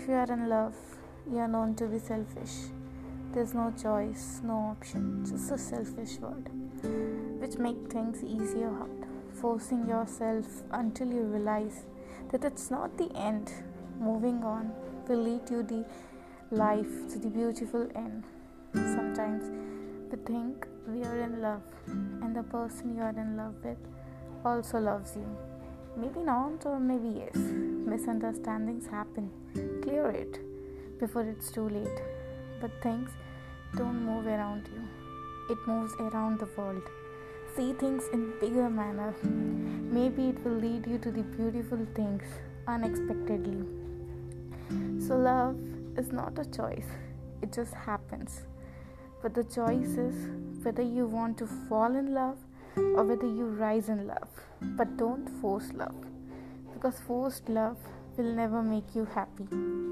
If you are in love, you are known to be selfish. There's no choice, no option, just a selfish word, which make things easier hard. Forcing yourself until you realize that it's not the end. Moving on will lead you to the life to the beautiful end. Sometimes we think we are in love, and the person you are in love with also loves you. Maybe not, or maybe yes. Misunderstandings happen. Clear it before it's too late. But things don't move around you, it moves around the world. See things in bigger manner. Maybe it will lead you to the beautiful things unexpectedly. So love is not a choice. It just happens. But the choice is whether you want to fall in love or whether you rise in love. But don't force love because forced love will never make you happy.